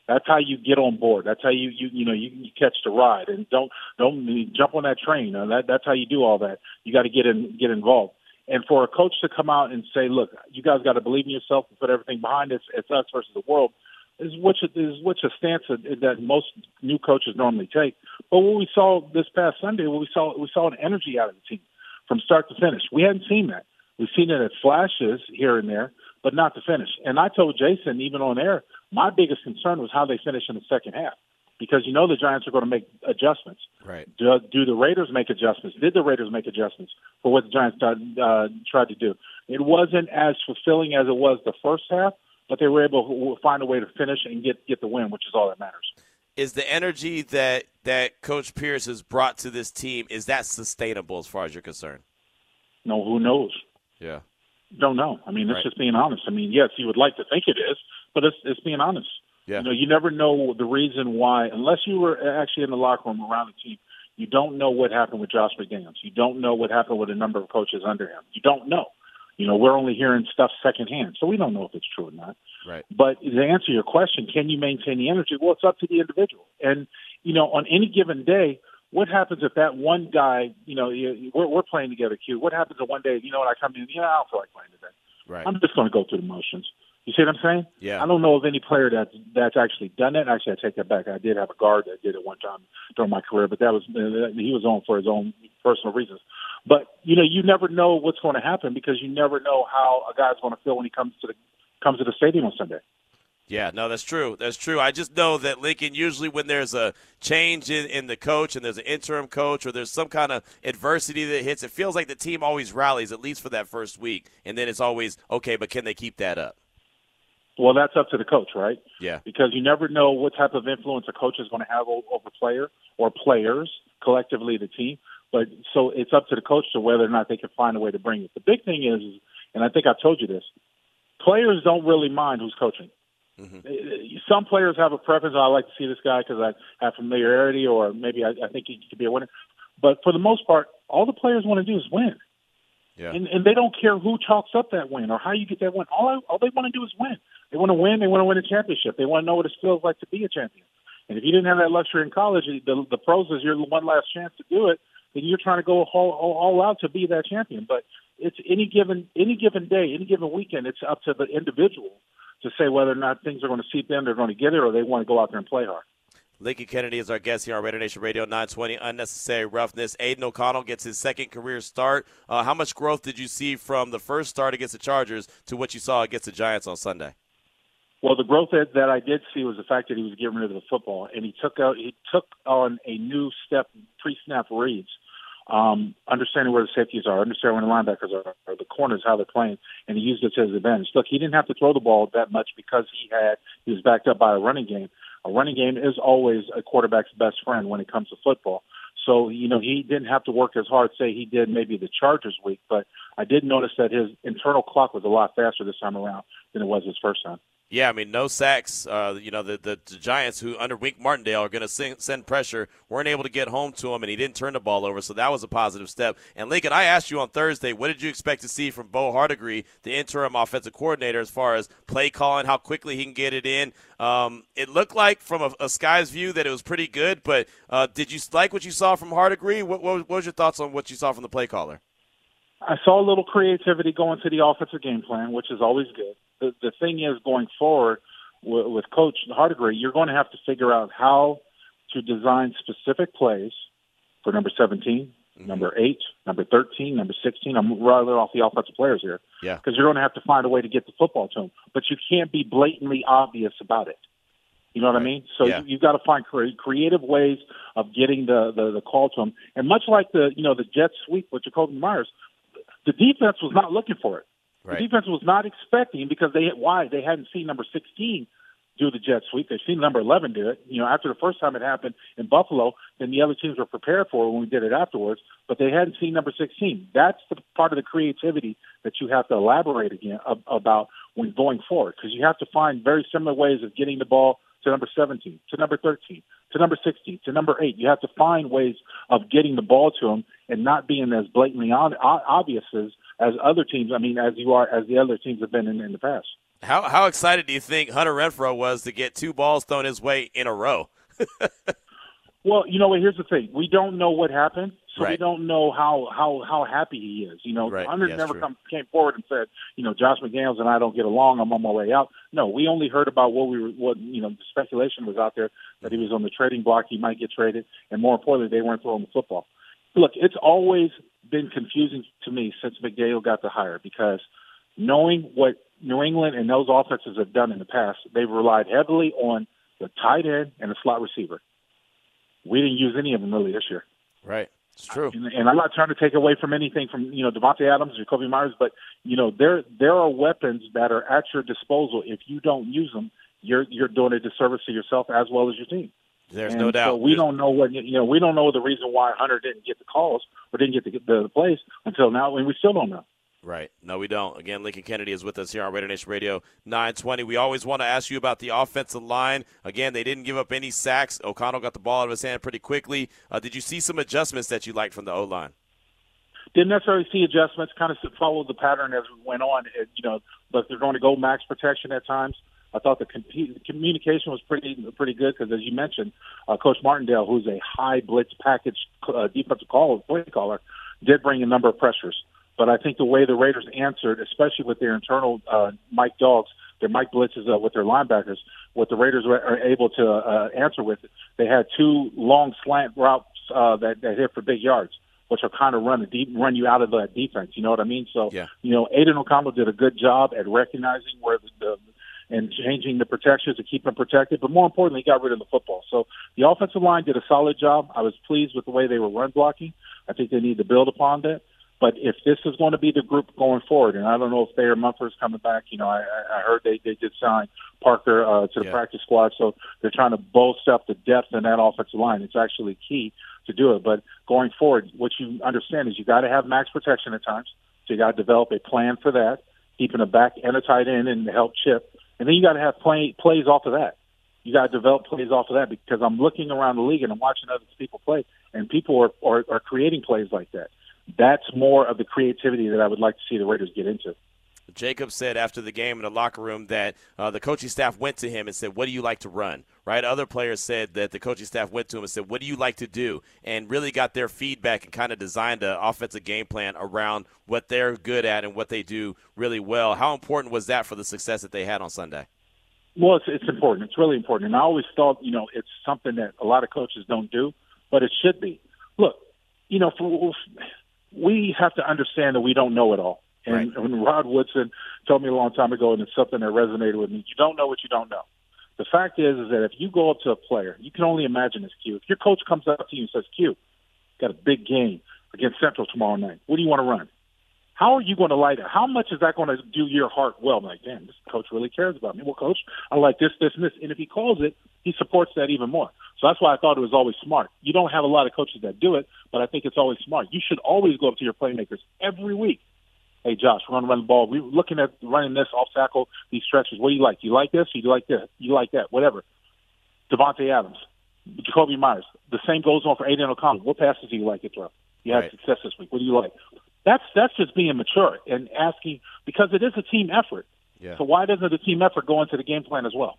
Speaker 10: That's how you get on board. That's how you you you know you, you catch the ride and don't don't jump on that train. Uh, that that's how you do all that. You got to get in get involved. And for a coach to come out and say, "Look, you guys got to believe in yourself and put everything behind it. It's us versus the world," is which is which a stance that most new coaches normally take. But what we saw this past Sunday, what we saw we saw an energy out of the team from start to finish. We hadn't seen that. We've seen it at flashes here and there, but not the finish. And I told Jason even on air, my biggest concern was how they finish in the second half because you know the Giants are going to make adjustments.
Speaker 3: Right.
Speaker 10: Do, do the Raiders make adjustments? Did the Raiders make adjustments for what the Giants uh, tried to do? It wasn't as fulfilling as it was the first half, but they were able to find a way to finish and get get the win, which is all that matters.
Speaker 3: Is the energy that that Coach Pierce has brought to this team is that sustainable as far as you're concerned?
Speaker 10: No, who knows?
Speaker 3: Yeah.
Speaker 10: Don't know. I mean, it's right. just being honest. I mean, yes, you would like to think it is, but it's it's being honest.
Speaker 3: Yeah.
Speaker 10: You know, you never know the reason why, unless you were actually in the locker room around the team. You don't know what happened with Josh McDaniels. You don't know what happened with a number of coaches under him. You don't know. You know, we're only hearing stuff secondhand, so we don't know if it's true or not.
Speaker 3: Right.
Speaker 10: But to answer your question, can you maintain the energy? Well, it's up to the individual. And you know, on any given day, what happens if that one guy, you know, we're, we're playing together, Q. What happens if one day, you know, when I come in, you know, I don't feel like playing today.
Speaker 3: Right.
Speaker 10: I'm just going to go through the motions. You see what I'm saying?
Speaker 3: Yeah.
Speaker 10: I don't know of any player that's that's actually done that. Actually, I take that back. I did have a guard that did it one time during my career, but that was he was on for his own personal reasons. But you know, you never know what's going to happen because you never know how a guy's going to feel when he comes to the comes to the stadium on Sunday.
Speaker 3: Yeah, no, that's true. That's true. I just know that Lincoln, usually when there's a change in, in the coach and there's an interim coach or there's some kind of adversity that hits, it feels like the team always rallies, at least for that first week. And then it's always, okay, but can they keep that up?
Speaker 10: Well, that's up to the coach, right?
Speaker 3: Yeah.
Speaker 10: Because you never know what type of influence a coach is going to have over player or players, collectively the team. But so it's up to the coach to whether or not they can find a way to bring it. The big thing is, and I think I told you this, players don't really mind who's coaching. Mm-hmm. Some players have a preference. I like to see this guy because I have familiarity, or maybe I, I think he could be a winner. But for the most part, all the players want to do is win.
Speaker 3: Yeah.
Speaker 10: And, and they don't care who chalks up that win or how you get that win. All I, all they want to do is win. They want to win. They want to win a championship. They want to know what it feels like to be a champion. And if you didn't have that luxury in college, the, the pros is your one last chance to do it. Then you're trying to go all, all, all out to be that champion. But it's any given any given day, any given weekend. It's up to the individual to say whether or not things are going to seep in, they're going to get it, or they want to go out there and play hard.
Speaker 3: Lincoln Kennedy is our guest here on Raider Nation Radio 920. Unnecessary roughness. Aidan O'Connell gets his second career start. Uh, how much growth did you see from the first start against the Chargers to what you saw against the Giants on Sunday?
Speaker 10: Well, the growth that, that I did see was the fact that he was getting rid of the football, and he took out he took on a new step pre-snap reads um, understanding where the safeties are, understanding where the linebackers are, or the corners, how they're playing, and he used it to his advantage. Look, he didn't have to throw the ball that much because he had he was backed up by a running game. A running game is always a quarterback's best friend when it comes to football. So, you know, he didn't have to work as hard, say he did maybe the Chargers week, but I did notice that his internal clock was a lot faster this time around than it was his first time.
Speaker 3: Yeah, I mean, no sacks. Uh, you know, the, the, the Giants, who under Wink Martindale are going to send pressure, weren't able to get home to him, and he didn't turn the ball over. So that was a positive step. And Lincoln, I asked you on Thursday, what did you expect to see from Bo Hardegree, the interim offensive coordinator, as far as play calling, how quickly he can get it in? Um, it looked like, from a, a, sky's view, that it was pretty good. But uh, did you like what you saw from Hardegree? What, what, what was your thoughts on what you saw from the play caller?
Speaker 10: I saw a little creativity going to the offensive game plan, which is always good. The, the thing is, going forward with, with Coach Hardegree, you're going to have to figure out how to design specific plays for number 17, mm-hmm. number 8, number 13, number 16. I'm rather off the offensive players here.
Speaker 3: Yeah.
Speaker 10: Because you're going to have to find a way to get the football to them. But you can't be blatantly obvious about it. You know what
Speaker 3: Right.
Speaker 10: I mean? So
Speaker 3: Yeah.
Speaker 10: you, you've got to find cre- creative ways of getting the, the the call to them. And much like the you know the Jets sweep with Jakobi Meyers, the defense was not looking for it.
Speaker 3: Right.
Speaker 10: The defense was not expecting because they why they hadn't seen number 16 do the jet sweep. They've seen number 11 do it. You know, after the first time it happened in Buffalo, then the other teams were prepared for it when we did it afterwards, but they hadn't seen number 16. That's the part of the creativity that you have to elaborate again about when going forward because you have to find very similar ways of getting the ball to number 17, to number 13, to number 16, to number 8. You have to find ways of getting the ball to them and not being as blatantly on, o- obvious as, as other teams, I mean, as you are, as the other teams have been in, in the past.
Speaker 3: How how excited do you think Hunter Renfrow was to get two balls thrown his way in a row? (laughs)
Speaker 10: Well, you know what? Here's the thing: we don't know what happened, so we
Speaker 3: Right.
Speaker 10: don't know how how how happy he is. You know,
Speaker 3: Right.
Speaker 10: Hunter
Speaker 3: Yeah,
Speaker 10: never come came forward and said, you know, Josh McDaniels and I don't get along. I'm on my way out. No, we only heard about what we were, what you know, the speculation was out there that he was on the trading block. He might get traded, and more importantly, they weren't throwing the football. Look, it's always been confusing to me since McDaniel got the hire because knowing what New England and those offenses have done in the past, they've relied heavily on the tight end and the slot receiver. We didn't use any of them really this year.
Speaker 3: Right. It's true.
Speaker 10: And, and I'm not trying to take away from anything from you know Davante Adams or Kobe Myers, but you know there there are weapons that are at your disposal. If you don't use them, you're you're doing a disservice to yourself as well as your team.
Speaker 3: There's
Speaker 10: and
Speaker 3: no doubt.
Speaker 10: So we don't know what you know. We don't know the reason why Hunter didn't get the calls or didn't get the, the, the plays until now, and we still don't know.
Speaker 3: Right. No, we don't. Again, Lincoln Kennedy is with us here on Raider Nation Radio 920. We always want to ask you about the offensive line. Again, they didn't give up any sacks. O'Connell got the ball out of his hand pretty quickly. Uh, did you see some adjustments that you liked from the O line?
Speaker 10: Didn't necessarily see adjustments. Kind of followed the pattern as we went on. You know, but they're going to go max protection at times. I thought the com- communication was pretty pretty good because, as you mentioned, uh, Coach Martindale, who's a high blitz package uh, defensive call play caller, did bring a number of pressures. But I think the way the Raiders answered, especially with their internal uh, Mike Dogs, their Mike blitzes uh, with their linebackers, what the Raiders were are able to uh, answer with, they had two long slant routes uh, that, that hit for big yards, which are kind of run a deep, run you out of that defense. You know what I mean? So,
Speaker 3: Yeah.
Speaker 10: you know, Aidan O'Connell did a good job at recognizing where the, the and changing the protections to keep them protected. But more importantly, he got rid of the football. So the offensive line did a solid job. I was pleased with the way they were run blocking. I think they need to build upon that. But if this is going to be the group going forward, and I don't know if Thayer Munford's coming back, you know, I, I heard they, they did sign Parker uh, to the
Speaker 3: Yeah.
Speaker 10: practice squad, so they're trying to bolster up the depth in that offensive line. It's actually key to do it. But going forward, what you understand is you got to have max protection at times. So you got to develop a plan for that, keeping a back and a tight end and help chip. And then you got to have play, plays off of that. You got to develop plays off of that because I'm looking around the league and I'm watching other people play, and people are, are, are creating plays like that. That's more of the creativity that I would like to see the Raiders get into.
Speaker 3: Jacob said after the game in the locker room that uh, the coaching staff went to him and said, "What do you like to run?" Right? Other players said that the coaching staff went to him and said, "What do you like to do?" and really got their feedback and kind of designed an offensive game plan around what they're good at and what they do really well. How important was that for the success that they had on Sunday?
Speaker 10: Well, it's, it's important. It's really important. And I always thought, you know, it's something that a lot of coaches don't do, but it should be. Look, you know, for, we have to understand that we don't know it all. And
Speaker 3: Right.
Speaker 10: when Rod Woodson told me a long time ago, and it's something that resonated with me, you don't know what you don't know. The fact is, is that if you go up to a player, you can only imagine this, Q. If your coach comes up to you and says, Q, got a big game against Central tomorrow night. What do you want to run? How are you going to light it? How much is that going to do your heart well? I'm like, damn, this coach really cares about me. Well, coach, I like this, this, and this. And if he calls it, he supports that even more. So that's why I thought it was always smart. You don't have a lot of coaches that do it, but I think it's always smart. You should always go up to your playmakers every week. Hey, Josh, we're going to run the ball. We're looking at running this off tackle, these stretches. What do you like? You like this? You like this? You like that? Whatever. Davante Adams, Jakobi Meyers. The same goes on for Aidan O'Connell. What passes do you like to throw? You had
Speaker 3: Right.
Speaker 10: success this week. What do you like? That's that's just being mature and asking because it is a team effort.
Speaker 3: Yeah.
Speaker 10: So why doesn't the team effort go into the game plan as well?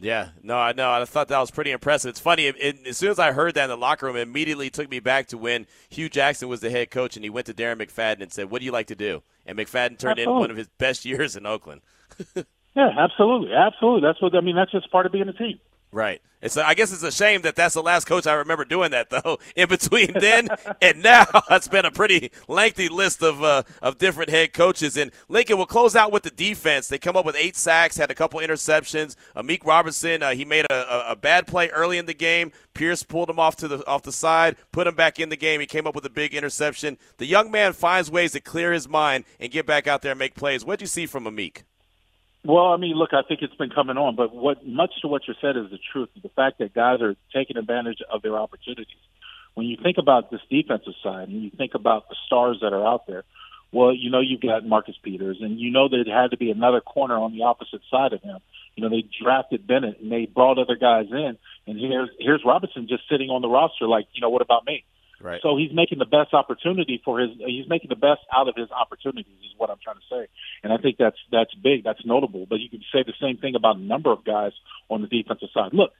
Speaker 3: Yeah, no, I know. I thought that was pretty impressive. It's funny. It, it, as soon as I heard that in the locker room, it immediately took me back to when Hue Jackson was the head coach, and he went to Darren McFadden and said, "What do you like to do?" And McFadden turned in one of his best (laughs) years in Oakland. (laughs)
Speaker 10: Yeah, absolutely, absolutely. That's what I mean. That's just part of being a team.
Speaker 3: Right. It's I guess it's a shame that that's the last coach I remember doing that (laughs) though. In between then and now, (laughs) it's been a pretty lengthy list of uh, of different head coaches. And Lincoln will close out with the defense. They come up with eight sacks, had a couple interceptions. Amik Robertson, uh, he made a, a, a, bad play early in the game. Pierce pulled him off to the off the side, put him back in the game. He came up with a big interception. The young man finds ways to clear his mind and get back out there and make plays. What do you see from Amik?
Speaker 10: Well, I mean, look, I think it's been coming on, but what much to what you said is the truth. The fact that guys are taking advantage of their opportunities. When you think about this defensive side and you think about the stars that are out there, well, you know you've got Marcus Peters, and you know there had to be another corner on the opposite side of him. You know they drafted Bennett and they brought other guys in, and here's here's Robinson just sitting on the roster, like you know what about me?
Speaker 3: Right.
Speaker 10: So he's making the best opportunity for his. He's making the best out of his opportunities, is what I'm trying to say. And I think that's that's big, that's notable. But you can say the same thing about a number of guys on the defensive side. Look,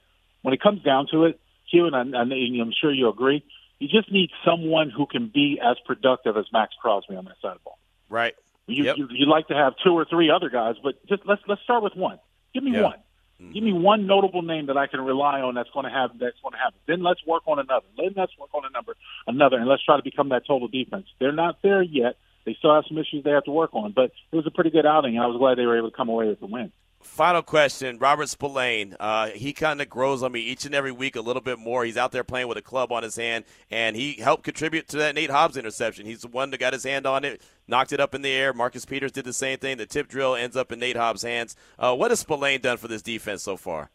Speaker 10: when it comes down to it, Hugh, and, I, and I'm sure you agree, you just need someone who can be as productive as Maxx Crosby on that side of the ball.
Speaker 3: Right.
Speaker 10: You,
Speaker 3: yep.
Speaker 10: you you'd like to have two or three other guys, but just let's let's start with one. Give me one. Mm-hmm. Give me one notable name that I can rely on that's going to have that's going to happen. Then let's work on another. Then let's work on a number another, and let's try to become that total defense. They're not there yet. They still have some issues they have to work on, but it was a pretty good outing, I was glad they were able to come away with the win.
Speaker 3: Final question, Robert Spillane. Uh, he kind of grows on me each and every week a little bit more. He's out there playing with a club on his hand, and he helped contribute to that Nate Hobbs interception. He's the one that got his hand on it, knocked it up in the air. Marcus Peters did the same thing. The tip drill ends up in Nate Hobbs' hands. Uh, what has Spillane done for this defense so far?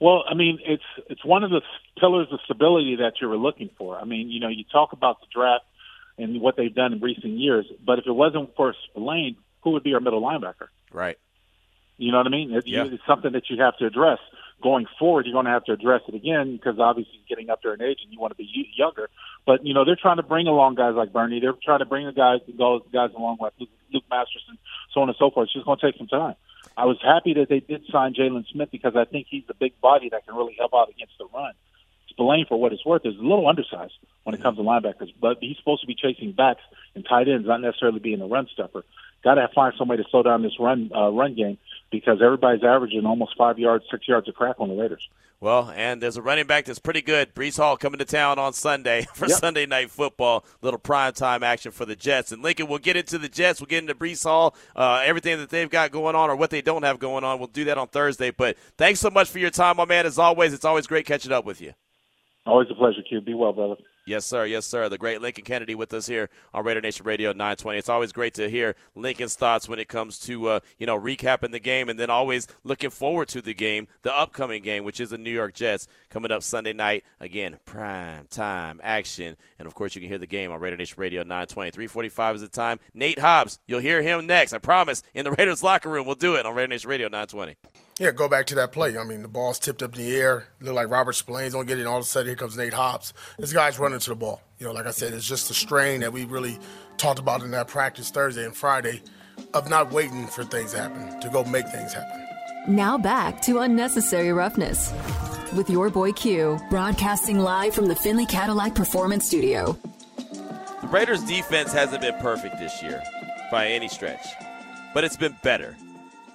Speaker 10: Well, I mean, it's it's one of the pillars of stability that you were looking for. I mean, you know, you talk about the draft and what they've done in recent years, but if it wasn't for Spillane, who would be our middle linebacker?
Speaker 3: Right.
Speaker 10: You know what I mean? It,
Speaker 3: yeah.
Speaker 10: It's something that you have to address going forward. You're going to have to address it again because obviously he's getting up there in age and you want to be younger. But you know they're trying to bring along guys like Bernie. They're trying to bring the guys, the guys along like Luke, Luke Masterson, so on and so forth. It's just going to take some time. I was happy that they did sign Jaylon Smith because I think he's the big body that can really help out against the run. Spillane, for what it's worth, is a little undersized when it comes to linebackers, but he's supposed to be chasing backs and tight ends, not necessarily being a run stuffer. Got to find somebody to slow down this run uh, run game because everybody's averaging almost five yards, six yards of crack on the Raiders.
Speaker 3: Well, and there's a running back that's pretty good. Breece Hall coming to town on Sunday (laughs) for
Speaker 10: yep.
Speaker 3: Sunday night football. Little prime time action for the Jets. And Lincoln, we'll get into the Jets. We'll get into Breece Hall, uh, everything that they've got going on or what they don't have going on. We'll do that on Thursday. But thanks so much for your time, my man. As always, it's always great catching up with you.
Speaker 10: Always a pleasure, Q. Be well, brother.
Speaker 3: Yes, sir. Yes, sir. The great Lincoln Kennedy with us here on Raider Nation Radio 920. It's always great to hear Lincoln's thoughts when it comes to uh, you know recapping the game, and then always looking forward to the game, the upcoming game, which is the New York Jets coming up Sunday night. Again, prime time action, and of course you can hear the game on Raider Nation Radio 920. 3:45 is the time. Nate Hobbs, you'll hear him next. I promise. In the Raiders locker room, we'll do it on Raider Nation Radio 920.
Speaker 11: Yeah, go back to that play. I mean, the ball's tipped up in the air. Look like Robert Spillane's don't get it. And all of a sudden, here comes Nate Hobbs. This guy's running to the ball. You know, like I said, it's just the strain that we really talked about in that practice Thursday and Friday of not waiting for things to happen, to go make things happen.
Speaker 2: Now back to Unnecessary Roughness with your boy Q, broadcasting live from the Finley Cadillac Performance Studio.
Speaker 3: The Raiders' defense hasn't been perfect this year by any stretch, but it's been better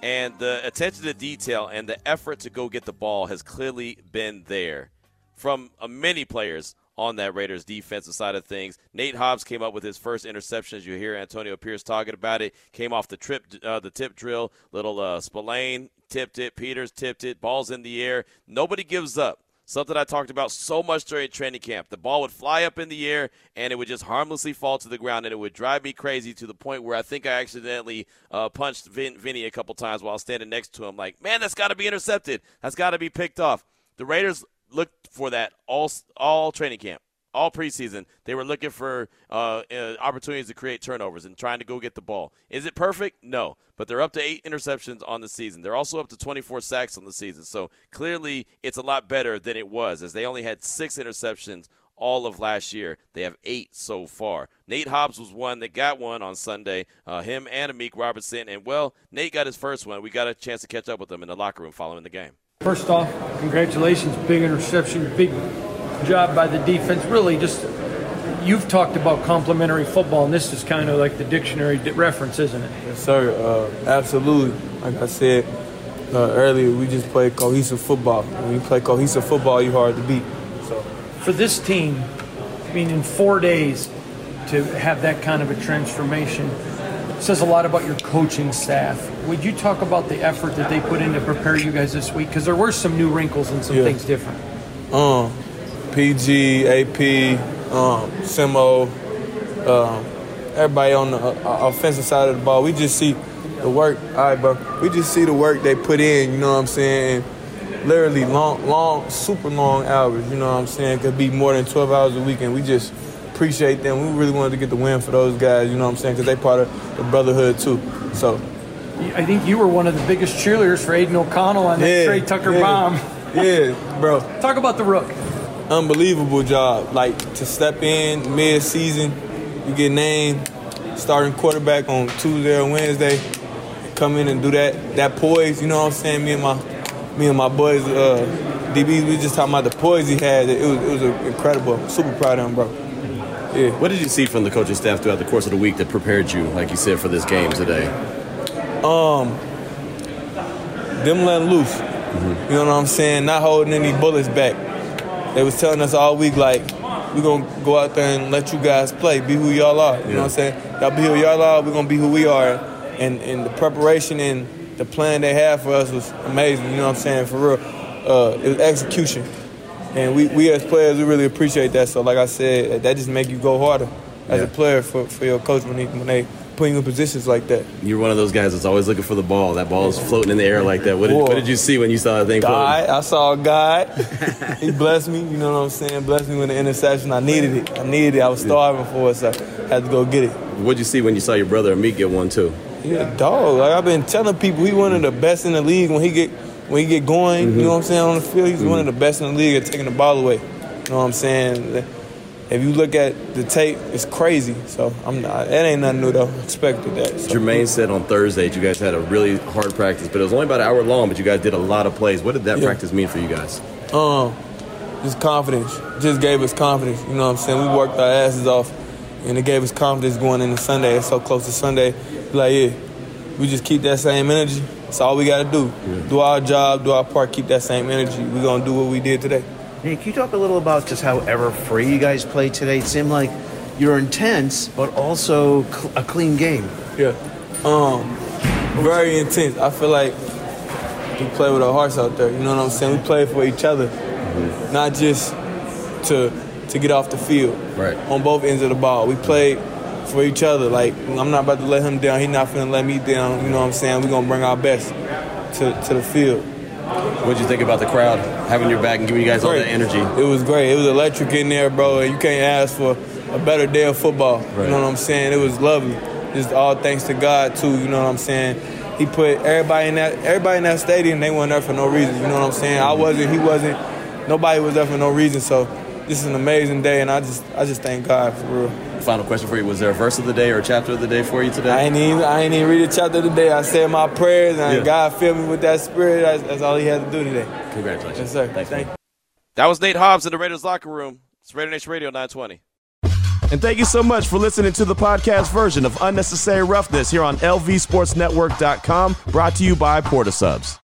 Speaker 3: and the attention to detail and the effort to go get the ball has clearly been there from uh, many players on that Raiders defensive side of things. Nate Hobbs came up with his first interception, as you hear Antonio Pierce talking about it. Came off the trip, uh, the tip drill. Little uh, Spillane tipped it. Peters tipped it. Balls in the air. Nobody gives up. Something I talked about so much during training camp. The ball would fly up in the air and it would just harmlessly fall to the ground, and it would drive me crazy to the point where I think I accidentally uh, punched Vin- Vinny a couple times while standing next to him. Like, man, that's got to be intercepted. That's got to be picked off. The Raiders looked for that all all training camp all preseason, they were looking for uh, uh, opportunities to create turnovers and trying to go get the ball. Is it perfect? No, but they're up to eight interceptions on the season. They're also up to 24 sacks on the season. So clearly, it's a lot better than it was, as they only had six interceptions all of last year. They have eight so far. Nate Hobbs was one that got one on Sunday. Uh, him and Amik Robertson, and well, Nate got his first one. We got a chance to catch up with him in the locker room following the game.
Speaker 12: First off, congratulations, big interception, big job by the defense. Really, just you've talked about complementary football, and this is kind of like the dictionary reference, isn't it?
Speaker 13: Yes, sir. Uh, absolutely. Like I said, uh, earlier, we just play cohesive football. When you play cohesive football, you're hard to beat. So
Speaker 12: For this team, I mean, in four days, to have that kind of a transformation says a lot about your coaching staff. Would you talk about the effort that they put in to prepare you guys this week? Because there were some new wrinkles and some
Speaker 13: Yeah.
Speaker 12: things different.
Speaker 13: um, PG, AP, um, Simo, um, everybody on the uh, offensive side of the ball. We just see the work. All right, bro. We just see the work they put in. You know what I'm saying? Literally long, long, super long hours. You know what I'm saying? Could be more than 12 hours a week, and we just appreciate them. We really wanted to get the win for those guys. You know what I'm saying? Because they part of the brotherhood too. So
Speaker 12: I think you were one of the biggest cheerleaders for Aidan O'Connell on that
Speaker 13: Yeah,
Speaker 12: Tre Tucker
Speaker 13: yeah.
Speaker 12: bomb.
Speaker 13: Yeah, bro. (laughs)
Speaker 12: Talk about the rook.
Speaker 13: Unbelievable job. Like to step in mid season, you get named starting quarterback on Tuesday or Wednesday, come in and do that that poise, you know what I'm saying? Me and my me and my boys, uh, DBs, we just talking about the poise he had. It was it was incredible. I'm super proud of him, bro. Yeah.
Speaker 1: What did you see from the coaching staff throughout the course of the week that prepared you, like you said, for this game today?
Speaker 13: Um, them letting loose.
Speaker 1: Mm-hmm.
Speaker 13: You know what I'm saying? Not holding any bullets back. They was telling us all week like, we're gonna go out there and let you guys play, be who y'all are. You know what I'm saying? Y'all be who y'all are. we're gonna be who we are. And and the preparation and the plan they had for us was amazing. You know what I'm saying? For real, uh, it was execution. And we, we as players, we really appreciate that. So like I said, that just make you go harder as a player for, for your coach when, he, when they put you in positions like that.
Speaker 1: You're one of those guys that's always looking for the ball. That ball is floating in the air like that. What did, what did you see when you saw that thing floating?
Speaker 13: God, I saw God. (laughs) he blessed me. You know what I'm saying? Blessed me with an interception. I needed it. I needed it. I was starving for it, so I had to go get it.
Speaker 1: What'd you see when you saw your brother Amit get one too?
Speaker 13: Yeah, dog. Like I've been telling people, he one of the best in the league when he get when he get going. You mm-hmm. know what I'm saying on the field. He's one mm-hmm. of the best in the league at taking the ball away. You know what I'm saying? If you look at the tape, it's crazy. So I'm not. That ain't nothing new though. Expected that. So.
Speaker 1: Jermaine said on Thursday that you guys had a really hard practice, but it was only about an hour long, but you guys did a lot of plays. What did that
Speaker 13: Yeah.
Speaker 1: practice mean for you guys?
Speaker 13: Um, just confidence. Just gave us confidence. You know what I'm saying? We worked our asses off, and it gave us confidence going into Sunday. It's so close to Sunday. Like, yeah, we just keep that same energy. That's all we got to do. Do our job, do our part, keep that same energy. We're going to do what we did today.
Speaker 14: Hey, can you talk a little about just how ever free you guys played today? It seemed like you're intense, but also cl- a clean game.
Speaker 13: Yeah. Um, very intense. I feel like we play with our hearts out there. You know what I'm saying? We play for each other, not just to to get off the field.
Speaker 1: Right.
Speaker 13: On both ends of the ball, we play for each other. Like I'm not about to let him down. He's not gonna let me down. You know what I'm saying? We're gonna bring our best to to the field.
Speaker 1: What'd you think about the crowd having your back and giving you guys all that energy?
Speaker 13: It was great. It was electric in there, bro. And you can't ask for a better day of football. You know what I'm saying? It was lovely. Just all thanks to God too. You know what I'm saying? He put everybody in that everybody in that stadium. They weren't there for no reason. You know what I'm saying? I wasn't. He wasn't. Nobody was there for no reason. So this is an amazing day, and I just I just thank God for real.
Speaker 1: Final question for you: Was there a verse of the day or a chapter of the day for you today?
Speaker 13: I ain't even I ain't even read a chapter today. I said my prayers, and
Speaker 1: Yeah.
Speaker 13: God filled me with that spirit. That's, that's all He had to do today.
Speaker 1: Congratulations.
Speaker 13: Yes, sir. Thank you.
Speaker 3: That was Nate Hobbs in the Raiders locker room. It's Raider Nation Radio 920.
Speaker 1: And thank you so much for listening to the podcast version of Unnecessary Roughness here on LVSportsNetwork.com, brought to you by Port of Subs.